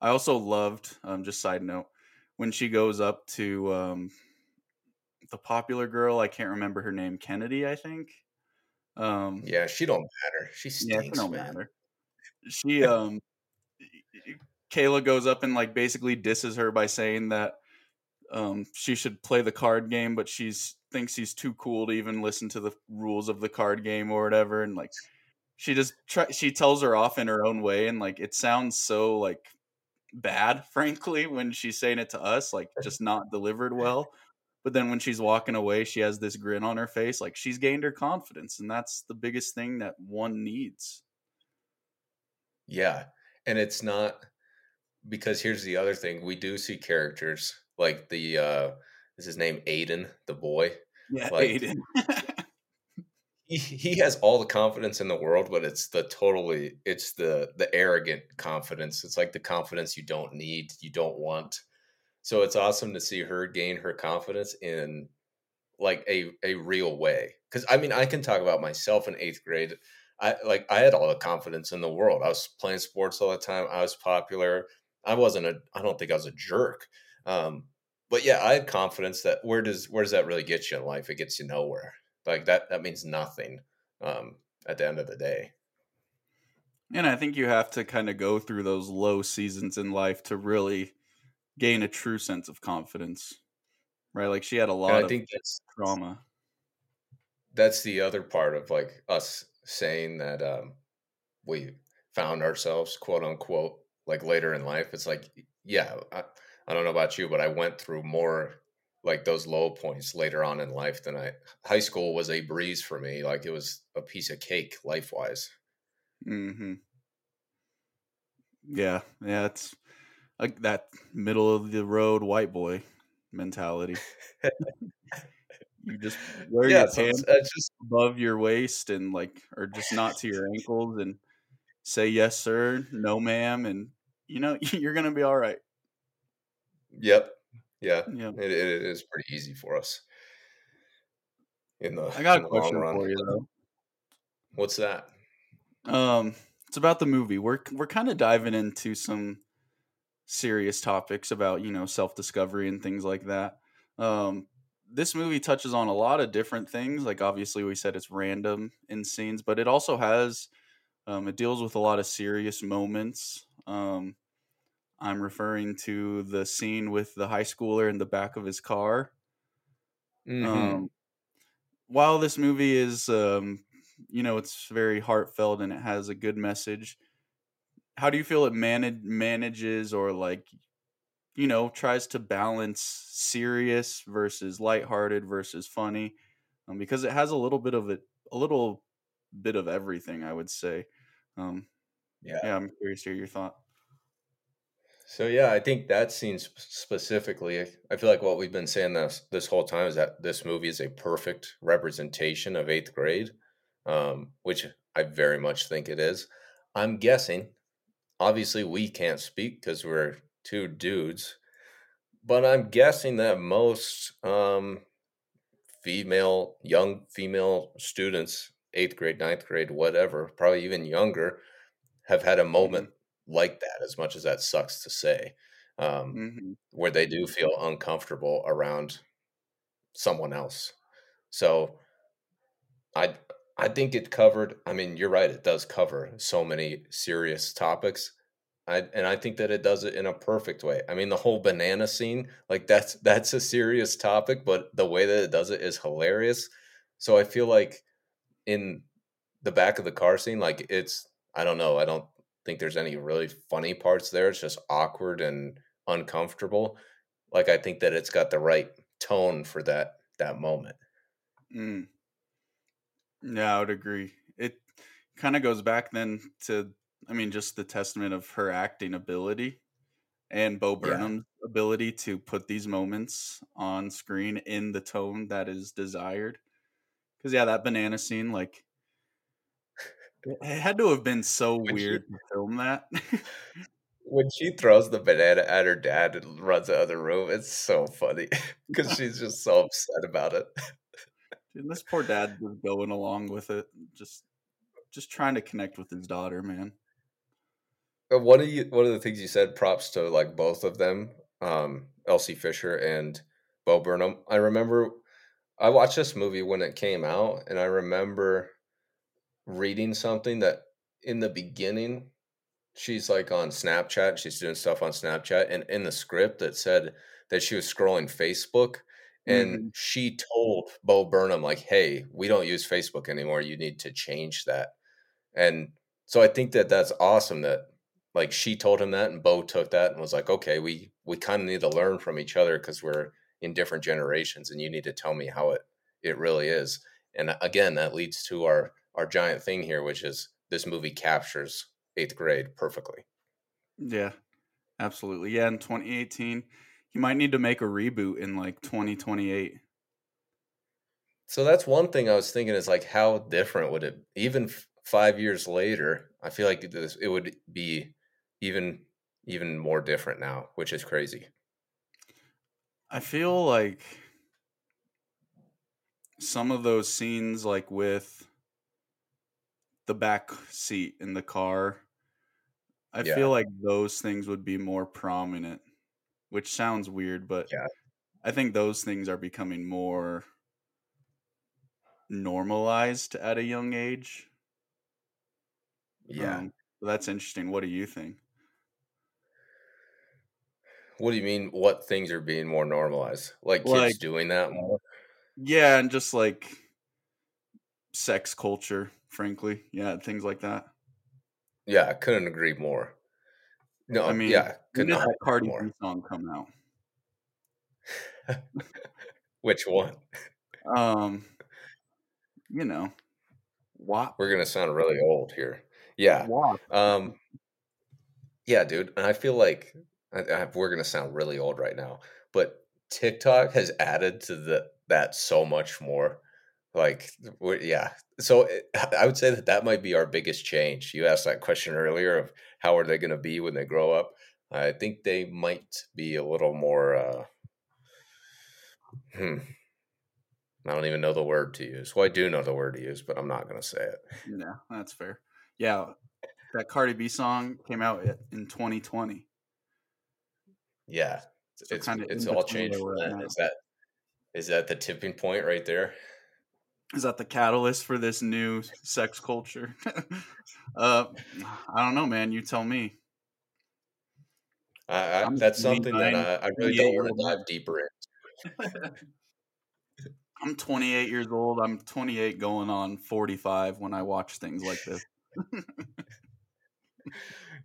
I also loved um, just side note when she goes up to um, the popular girl. I can't remember her name. Kennedy, I think. Um, yeah, she don't matter. She stinks, yeah, don't man. matter. She [laughs] um, Kayla goes up and like basically disses her by saying that um she should play the card game, but she's thinks he's too cool to even listen to the rules of the card game or whatever, and like she just try she tells her off in her own way, and like it sounds so like bad, [laughs] frankly, when she's saying it to us, like just not delivered well. But then when she's walking away, she has this grin on her face, like she's gained her confidence, and that's the biggest thing that one needs. Yeah, and it's not because here's the other thing: we do see characters like the uh is his name Aiden, the boy. Yeah, like, Aiden. [laughs] he, he has all the confidence in the world, but it's the totally it's the the arrogant confidence. It's like the confidence you don't need, you don't want so it's awesome to see her gain her confidence in like a a real way. Because I mean, I can talk about myself in eighth grade. I like I had all the confidence in the world. I was playing sports all the time. I was popular. I wasn't a. I don't think I was a jerk. Um, but yeah, I had confidence that where does where does that really get you in life? It gets you nowhere. Like that that means nothing um, at the end of the day. And I think you have to kind of go through those low seasons in life to really gain a true sense of confidence, right? Like she had a lot I of think that's, trauma. That's the other part of like us saying that um, we found ourselves, quote unquote, like later in life. It's like, yeah, I, I don't know about you, but I went through more like those low points later on in life than I. High school was a breeze for me. Like it was a piece of cake life wise. Mm-hmm. Yeah, yeah, it's like that middle of the road white boy mentality. you just wear yeah, your so pants it's, just above your waist and like, or just not to your ankles, and say yes, sir, no, ma'am, and you know [laughs] you're gonna be all right. Yep. Yeah. Yeah. It, it is pretty easy for us. In the I got a question for you though. What's that? Um, it's about the movie. We're we're kind of diving into some serious topics about you know self discovery and things like that. Um, this movie touches on a lot of different things. Like obviously we said it's random in scenes, but it also has um, it deals with a lot of serious moments. Um, I'm referring to the scene with the high schooler in the back of his car. Mm-hmm. Um, while this movie is, um, you know, it's very heartfelt and it has a good message. How do you feel it manage manages or like, you know, tries to balance serious versus lighthearted versus funny? Um, because it has a little bit of it, a little bit of everything, I would say. Um, yeah, yeah, I'm curious to hear your thought. So yeah, I think that scene specifically, I feel like what we've been saying this this whole time is that this movie is a perfect representation of eighth grade, um, which I very much think it is. I'm guessing, obviously, we can't speak because we're two dudes, but I'm guessing that most um, female, young female students, eighth grade, ninth grade, whatever, probably even younger, have had a moment like that as much as that sucks to say um, mm-hmm. where they do feel uncomfortable around someone else so i i think it covered i mean you're right it does cover so many serious topics I, and I think that it does it in a perfect way. I mean, the whole banana scene, like that's that's a serious topic, but the way that it does it is hilarious. So I feel like in the back of the car scene, like it's I don't know, I don't think there's any really funny parts there. It's just awkward and uncomfortable. Like I think that it's got the right tone for that that moment. Mm. Yeah, I would agree. It kind of goes back then to I mean just the testament of her acting ability and Bo Burnham's yeah. ability to put these moments on screen in the tone that is desired. Cuz yeah, that banana scene like it had to have been so when weird she, to film that. [laughs] when she throws the banana at her dad and runs out of the room, it's so funny [laughs] because [laughs] she's just so upset about it. And this poor dad was going along with it, just just trying to connect with his daughter, man. One of you, one of the things you said, props to like both of them, um, Elsie Fisher and Bo Burnham. I remember I watched this movie when it came out, and I remember reading something that in the beginning she's like on Snapchat, she's doing stuff on Snapchat, and in the script that said that she was scrolling Facebook, and mm-hmm. she told Bo Burnham like, "Hey, we don't use Facebook anymore. You need to change that." And so I think that that's awesome that like she told him that, and Bo took that and was like, "Okay, we we kind of need to learn from each other because we're in different generations, and you need to tell me how it it really is." And again, that leads to our our giant thing here, which is this movie captures eighth grade perfectly. Yeah, absolutely. Yeah, in 2018, you might need to make a reboot in like 2028. So that's one thing I was thinking is like, how different would it, even f- five years later? I feel like this, it would be even even more different now, which is crazy. I feel like some of those scenes, like with the back seat in the car. I yeah. feel like those things would be more prominent, which sounds weird, but yeah. I think those things are becoming more normalized at a young age. Yeah. Um, that's interesting. What do you think? What do you mean? What things are being more normalized? Like kids like, doing that more? Yeah, and just like sex culture frankly. Yeah, things like that. Yeah, I couldn't agree more. No, I mean, yeah, could not that Cardi more. B song come out? [laughs] Which one? Um, you know, WAP. We're gonna sound really old here. Yeah. WAP. Um, yeah, dude. And I feel like I, I, we're gonna sound really old right now, but TikTok has added to the that so much more. Like, yeah. So I would say that that might be our biggest change. You asked that question earlier of how are they going to be when they grow up. I think they might be a little more. Uh, hmm. I don't even know the word to use. Well, I do know the word to use, but I'm not going to say it. Yeah, that's fair. Yeah, that Cardi B song came out in 2020. Yeah, So it's it's all changed where from we're at that. now. Is that is that the tipping point right there? Is that the catalyst for this new sex culture? [laughs] uh, I don't know, man. You tell me. I, I, that's something that I, I really don't want to dive deeper in. [laughs] I'm 28 years old. I'm 28 going on 45 when I watch things like this. [laughs]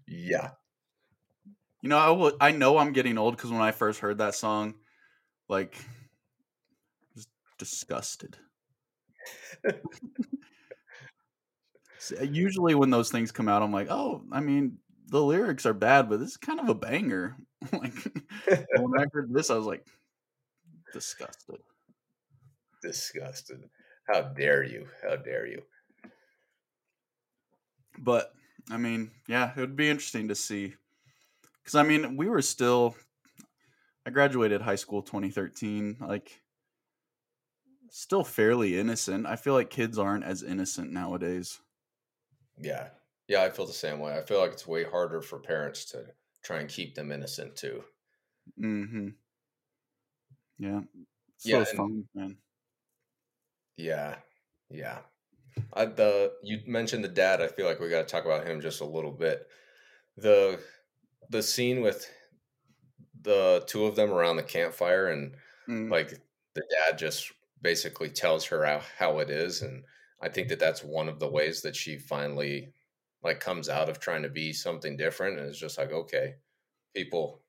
Yeah, You know, I will, I know I'm getting old because when I first heard that song, like, just disgusted. So, uh, Usually, when those things come out, I'm like, oh, I mean, the lyrics are bad, but this is kind of a banger. [laughs] like, when I heard this, I was like, disgusted. disgusted. How dare you? How dare you? But I mean, yeah, it would be interesting to see. Because I mean, we were still. I graduated high school 2013. Like, still fairly innocent. I feel like kids aren't as innocent nowadays. Yeah, yeah, I feel the same way. I feel like it's way harder for parents to try and keep them innocent too. Mm-hmm. Yeah. It's Yeah, and- man. Yeah, yeah. I, the you mentioned the dad. I feel like we got to talk about him just a little bit. The the scene with the two of them around the campfire and Mm, like the dad just basically tells her how, how it is and i think that that's one of the ways that she finally like comes out of trying to be something different and it's just like okay people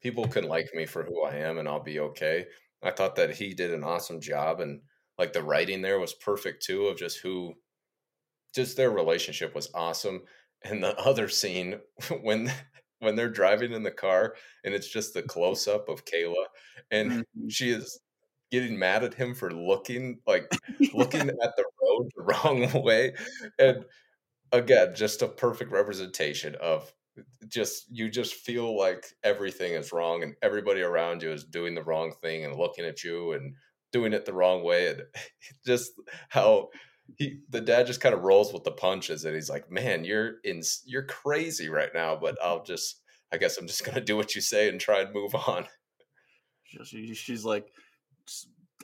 people can like me for who i am and i'll be okay i thought that he did an awesome job and like the writing there was perfect too of just who just their relationship was awesome and the [laughs] other scene [laughs] when when they're driving in the car and it's just the close up of Kayla and mhm. she is getting mad at him for looking like [laughs] looking at the road the wrong [laughs] way and again just a perfect representation of just you just feel like everything is wrong and everybody around you is doing the wrong thing and looking at you and doing it the wrong way and [laughs] just how he the dad just kind of rolls with the punches and he's like man you're in you're crazy right now but i'll just i guess i'm just gonna do what you say and try and move on. She- she's like, "Just-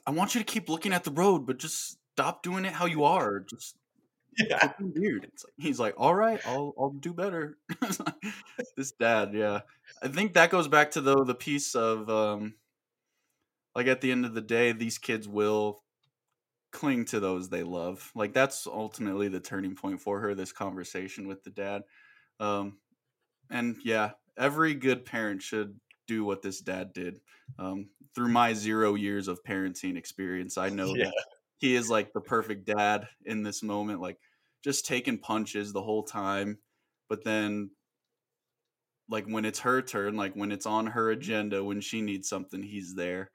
I want you to keep looking at the road, but just stop doing it how you [laughs] are. Just yeah weird. It's like he's like, all right, I'll I'll do better. [laughs] this dad, yeah. I think that goes back to though the piece of um like at the end of the day, these kids will cling to those they love. Like that's ultimately the turning point for her, this conversation with the dad. Um and yeah, every good parent should do what this dad did. Um, through my zero years of parenting experience, I know Yeah. that he is like the perfect dad in this moment, like just taking punches the whole time. But then, like when it's her turn, like when it's on her agenda, when she needs something, he's there.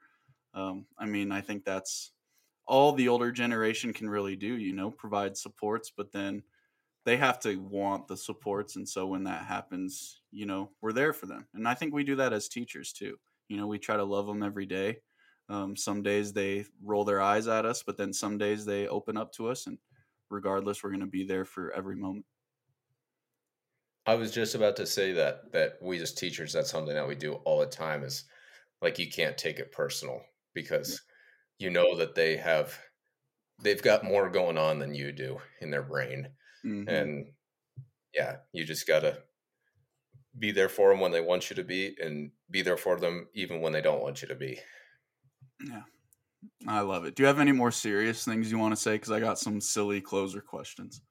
Um, I mean, I think that's all the older generation can really do, you know, provide supports, but then they have to want the supports and so when that happens you know we're there for them and i think we do that as teachers too you know we try to love them every day um, some days they roll their eyes at us but then some days they open up to us and regardless we're going to be there for every moment I was just about to say that that we as teachers, that's something that we do all the time. Is like you can't take it personal because you know that they have they've got more going on than you do in their brain, Mhm. and yeah, you just gotta be there for them when they want you to be, and be there for them even when they don't want you to be. yeah i love it do you have any more serious things you want to say because i got some silly closer questions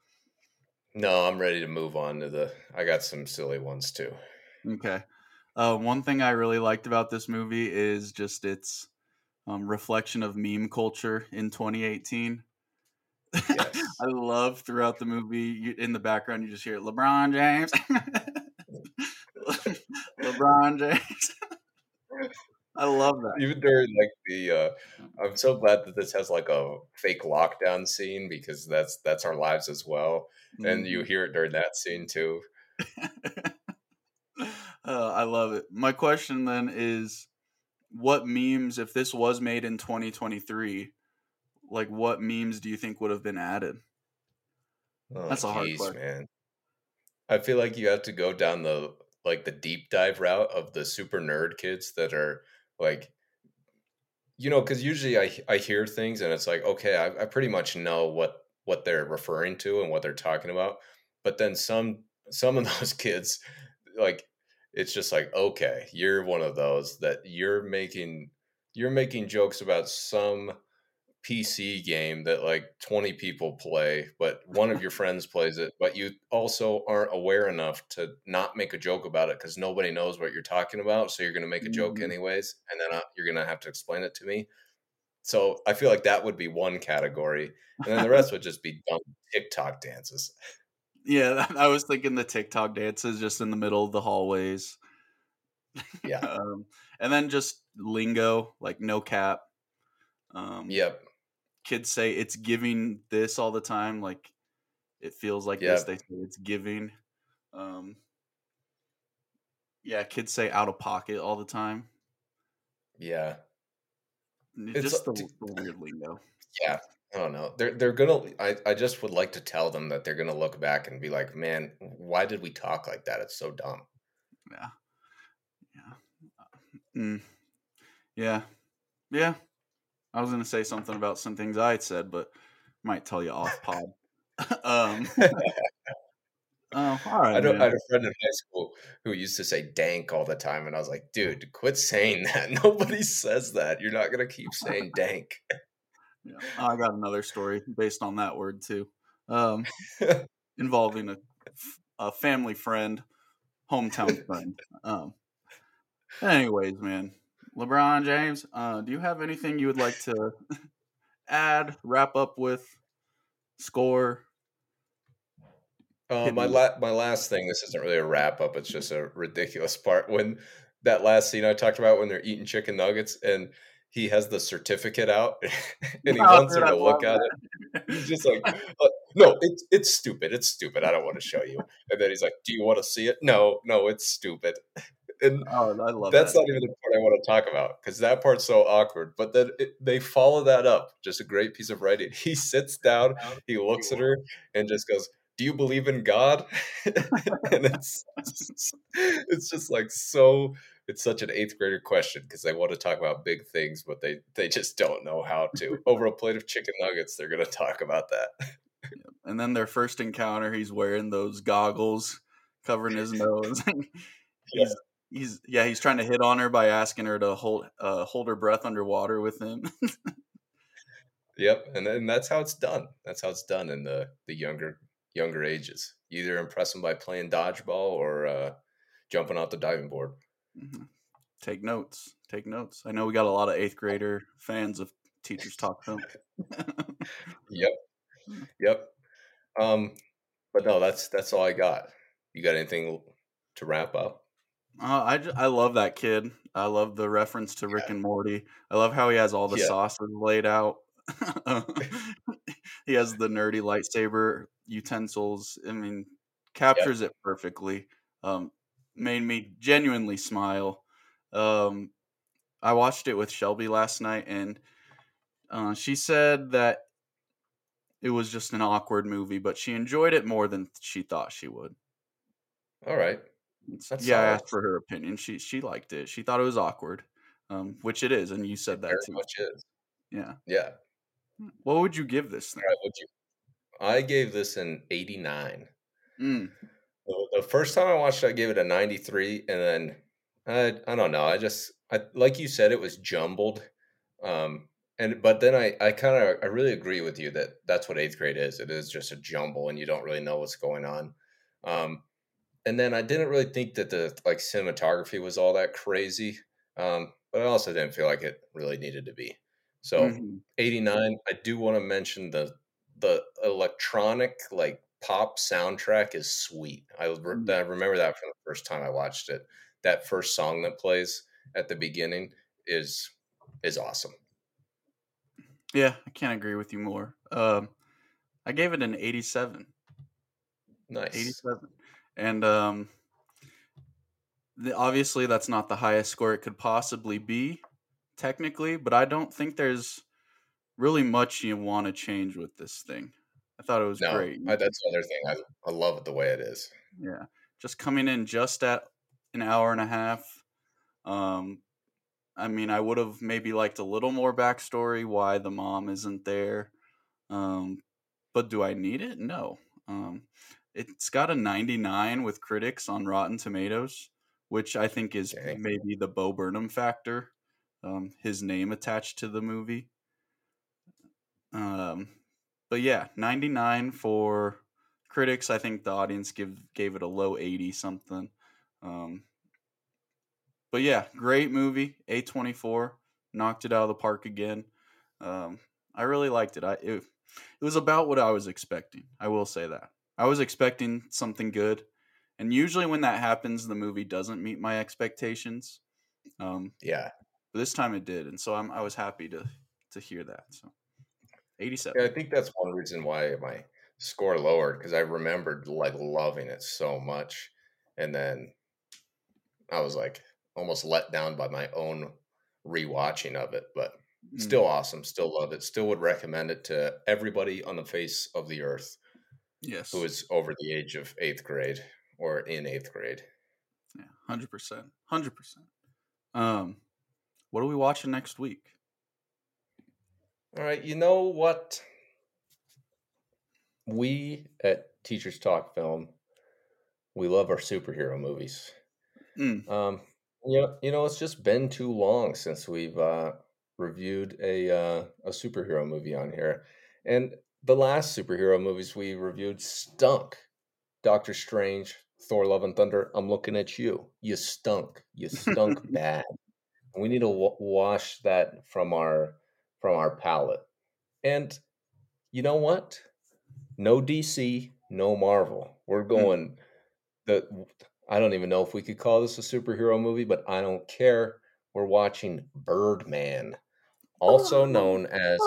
No, I'm ready to move on to the. I got some silly ones too. Okay. Uh, one thing I really liked about this movie is just its um, reflection of meme culture in 2018. Yes. [laughs] I love throughout the movie you, in the background you just hear LeBron James, [laughs] LeBron James. [laughs] I love that. Even during like the, uh, I'm so glad that this has like a fake lockdown scene because that's that's our lives as well, mm-hmm. and you mm-hmm. hear it during that scene too. uh, I love it. My question then is, what memes, if this was made in 2023, like what memes do you think would have been added? Oh, That's a hard question, man. I feel like you have to go down the like the deep dive route of the super nerd kids that are like you know because usually i i hear things and it's like okay I, I pretty much know what what they're referring to and what they're talking about but then some some of [laughs] those kids like it's just like okay you're one of those that you're making you're making jokes about some PC game that like 20 people play, but one of your [laughs] friends plays it, but you also aren't aware enough to not make a joke about it because nobody knows what you're talking about. So you're going to make a joke mm. anyways, and then uh, you're going to have to explain it to me. So I feel like that would be one category, and then the rest would just be dumb TikTok dances. Yeah, [laughs] I was thinking the TikTok dances just in the middle of the hallways. Yeah, [laughs] um, and then just lingo like no cap. Um, yep kids say it's giving this all the time. Like it feels like this. They say it's giving. Um, yeah, kids say out of pocket all the time. Yeah, just the, the weird lingo. Yeah, I don't know. They're they're gonna. I I just would like to tell them that they're gonna look back and be like, man, why did we talk like that? It's so dumb. Yeah. Yeah. Mm. Yeah. Yeah. I was going to say something about some things I had said, but might tell you off [laughs] pod. [laughs] um, oh, all right. I, know, I had a friend in high school who used to say dank all the time, and I was like, dude, quit saying [laughs] that. Nobody says that. You're not going to keep saying dank. Yeah, I got another story based on that word too, um, involving a, a family friend, hometown friend. Um, anyways, man, LeBron James, uh, do you have anything you would like to [laughs] add, wrap up with, score? Uh, my la- my last thing. This isn't really a wrap up. It's just a ridiculous part when that last scene I talked about when they're eating chicken nuggets and he has the certificate out [laughs] and he oh, wants her to look at it. He's just like, uh, no, it's it's stupid. It's stupid. I don't want to show you. And then he's like, do you want to see it? No, no, it's stupid. And oh, I love that's that. not even the part I want to talk about because that part's so awkward. But then it, they follow that up. Just a great piece of writing. He sits down, he looks at her, and just goes, "Do you believe in God?" [laughs] and it's it's just like so. It's such an eighth grader question because they want to talk about big things, but they they just don't know how to. Over a plate of chicken nuggets, they're going to talk about that. and then their first encounter, he's wearing those goggles covering his [laughs] nose. [laughs] he's he's yeah he's trying to hit on her by asking her to hold uh, hold her breath underwater with him. yep, and then that's how it's done. That's how it's done in the the younger younger ages. Either impress them by playing dodgeball or uh, jumping off the diving board. Mm-hmm. Take notes. Take notes. I know we got a lot of eighth grader fans of teachers talk film. [laughs] yep. Yep. Um, but no, that's that's all I got. You got anything to wrap up? Uh, I, just, I love that kid. I love the reference to Rick and Morty. I love how he has all the yeah. sauces laid out. [laughs] [laughs] he has the nerdy lightsaber utensils. I mean, captures yep. it perfectly. Um, made me genuinely smile. Um, I watched it with Shelby last night, and uh, she said that it was just an awkward movie, but she enjoyed it more than she thought she would. All right. That's yeah, solid. I asked for her opinion. She she liked it. She thought it was awkward, um, which it is, and you said it that too. Much is. Yeah. Yeah. Hmm, what would you give this thing? I gave this an 89. Mm. The first time I watched it, I gave it a 93, and then I I don't know. I just I like you said, it was jumbled. Um, and but then I I kind of I really agree with you that that's what eighth grade is. It is just a jumble, and you don't really know what's going on. Um, and then I didn't really think that the like cinematography was all that crazy. Um, but I also didn't feel like it really needed to be. So mm-hmm. 89, I do want to mention the the electronic like pop soundtrack is sweet. I, mm-hmm. I remember that from the first time I watched it. That first song that plays at the beginning is is awesome. Yeah, I can't agree with you more. Um, I gave it an 87. Nice. 87. And um, the, obviously, that's not the highest score it could possibly be, technically, but I don't think there's really much you want to change with this thing. I thought it was no, great. I, that's the other thing. I, I love it the way it is. Yeah. Just coming in just at an hour and a half. Um, I mean, I would have maybe liked a little more backstory why the mom isn't there. Um, but do I need it? No. Um, it's got a 99 with critics on Rotten Tomatoes, which I think is maybe the Bo Burnham factor. Um, his name attached to the movie. Um, but yeah, 99 for critics. I think the audience give gave it a low 80 something. Um, but yeah, great movie. A24 knocked it out of the park again. Um, I really liked it. I it, it was about what I was expecting. I will say that. I was expecting something good, and usually when that happens, the movie doesn't meet my expectations. Um, yeah, but this time it did, and so I'm I was happy to to hear that. So, eighty seven. Yeah, I think that's one reason why my score lowered because I remembered like loving it so much, and then I was like almost let down by my own rewatching of it, but still mm. awesome. Still love it. Still would recommend it to everybody on the face of the earth. Yes. Who is over the age of eighth grade or in eighth grade. Yeah, hundred percent. Hundred percent. Um what are we watching next week? All right, you know what? We at Teachers Talk Film, we love our superhero movies. Mm. Um, you know, you know, it's just been too long since we've uh, reviewed a uh, a superhero movie on here, and the last superhero movies we reviewed stunk. Doctor Strange, Thor: Love and Thunder. I'm looking at you. You stunk. You stunk [laughs] bad. We need to w- wash that from our from our palate. And you know what? No DC, no Marvel. We're hmm. going the I don't even know if we could call this a superhero movie, but I don't care. We're watching Birdman, also [laughs] known as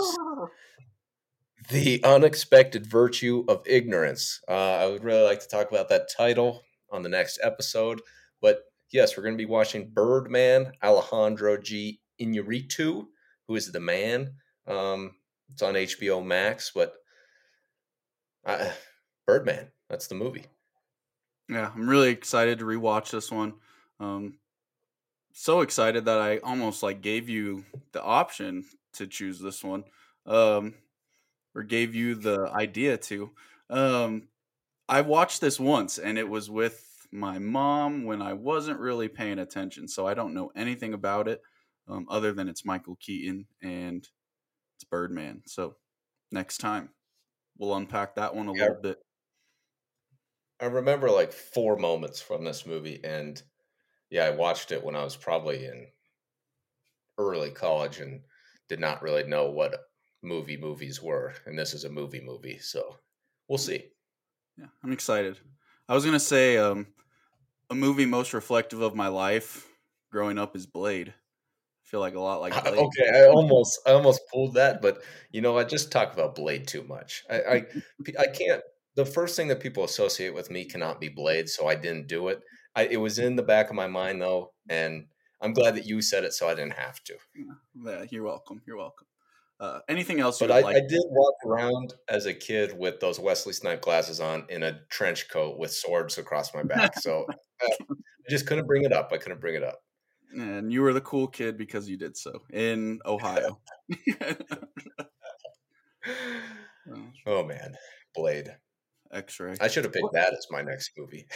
The Unexpected Virtue of Ignorance. Uh, I would really like to talk about that title on the next episode. But yes, we're going to be watching Birdman, Alejandro G. Inarritu, who is the man. Um, it's on HBO Max, but uh, Birdman, that's the movie. Yeah, I'm really excited to rewatch this one. Um, so excited that I almost like gave you the option to choose this one. Um, or gave you the idea to. Um, I watched this once and it was with my mom when I wasn't really paying attention. So I don't know anything about it um, other than it's Michael Keaton and it's Birdman. So next time we'll unpack that one a yeah. little bit. I remember like four moments from this movie. And yeah, I watched it when I was probably in early college and did not really know what movie movies were, and this is a movie movie, so we'll see. Yeah, I'm excited. I was gonna say um, a movie most reflective of my life growing up is Blade. I feel like a lot like [laughs] Blade. okay. I almost I almost pulled that, but you know I just talk about Blade too much. I, I [laughs] I can't. The first thing that people associate with me cannot be Blade, so I didn't do it. I, it was in the back of my mind though, and I'm glad that you said it, so I didn't have to. Yeah, you're welcome. You're welcome. Uh, anything else? But I, like? I, did walk around as a kid with those Wesley Snipe glasses on in a trench coat with swords across my back. [laughs] So uh, I just couldn't bring it up. I couldn't bring it up. And you were the cool kid because you did so in Ohio. [laughs] [laughs] oh man, Blade. X-ray. I should have picked that as my next movie.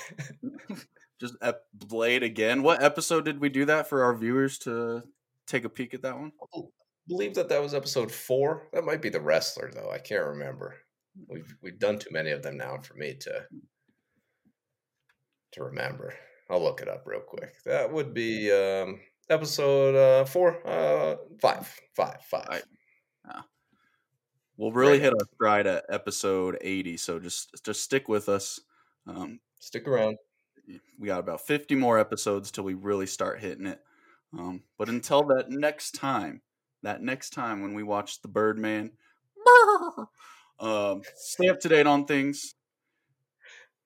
Just ep- Blade again. What episode did we do that for our viewers to take a peek at that one? Oh, believe that that was episode four. That might be the wrestler though. I can't remember. We've we've done too many of them now for me to. to remember. I'll look it up real quick. That would be um, episode uh, four, uh, five, five, five. Right. Yeah. We'll really right. hit our stride at episode eighty, so just just stick with us. Um, stick around. We got about fifty more episodes till we really start hitting it. Um, but until that next time, that next time when we watch the Birdman, [laughs] um, stay up to date on things.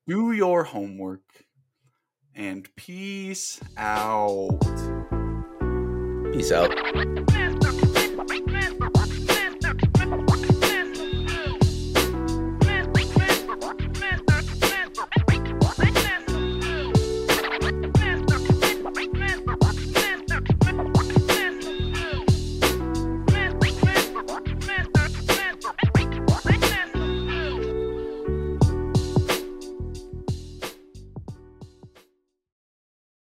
Do your homework and peace out. Peace out.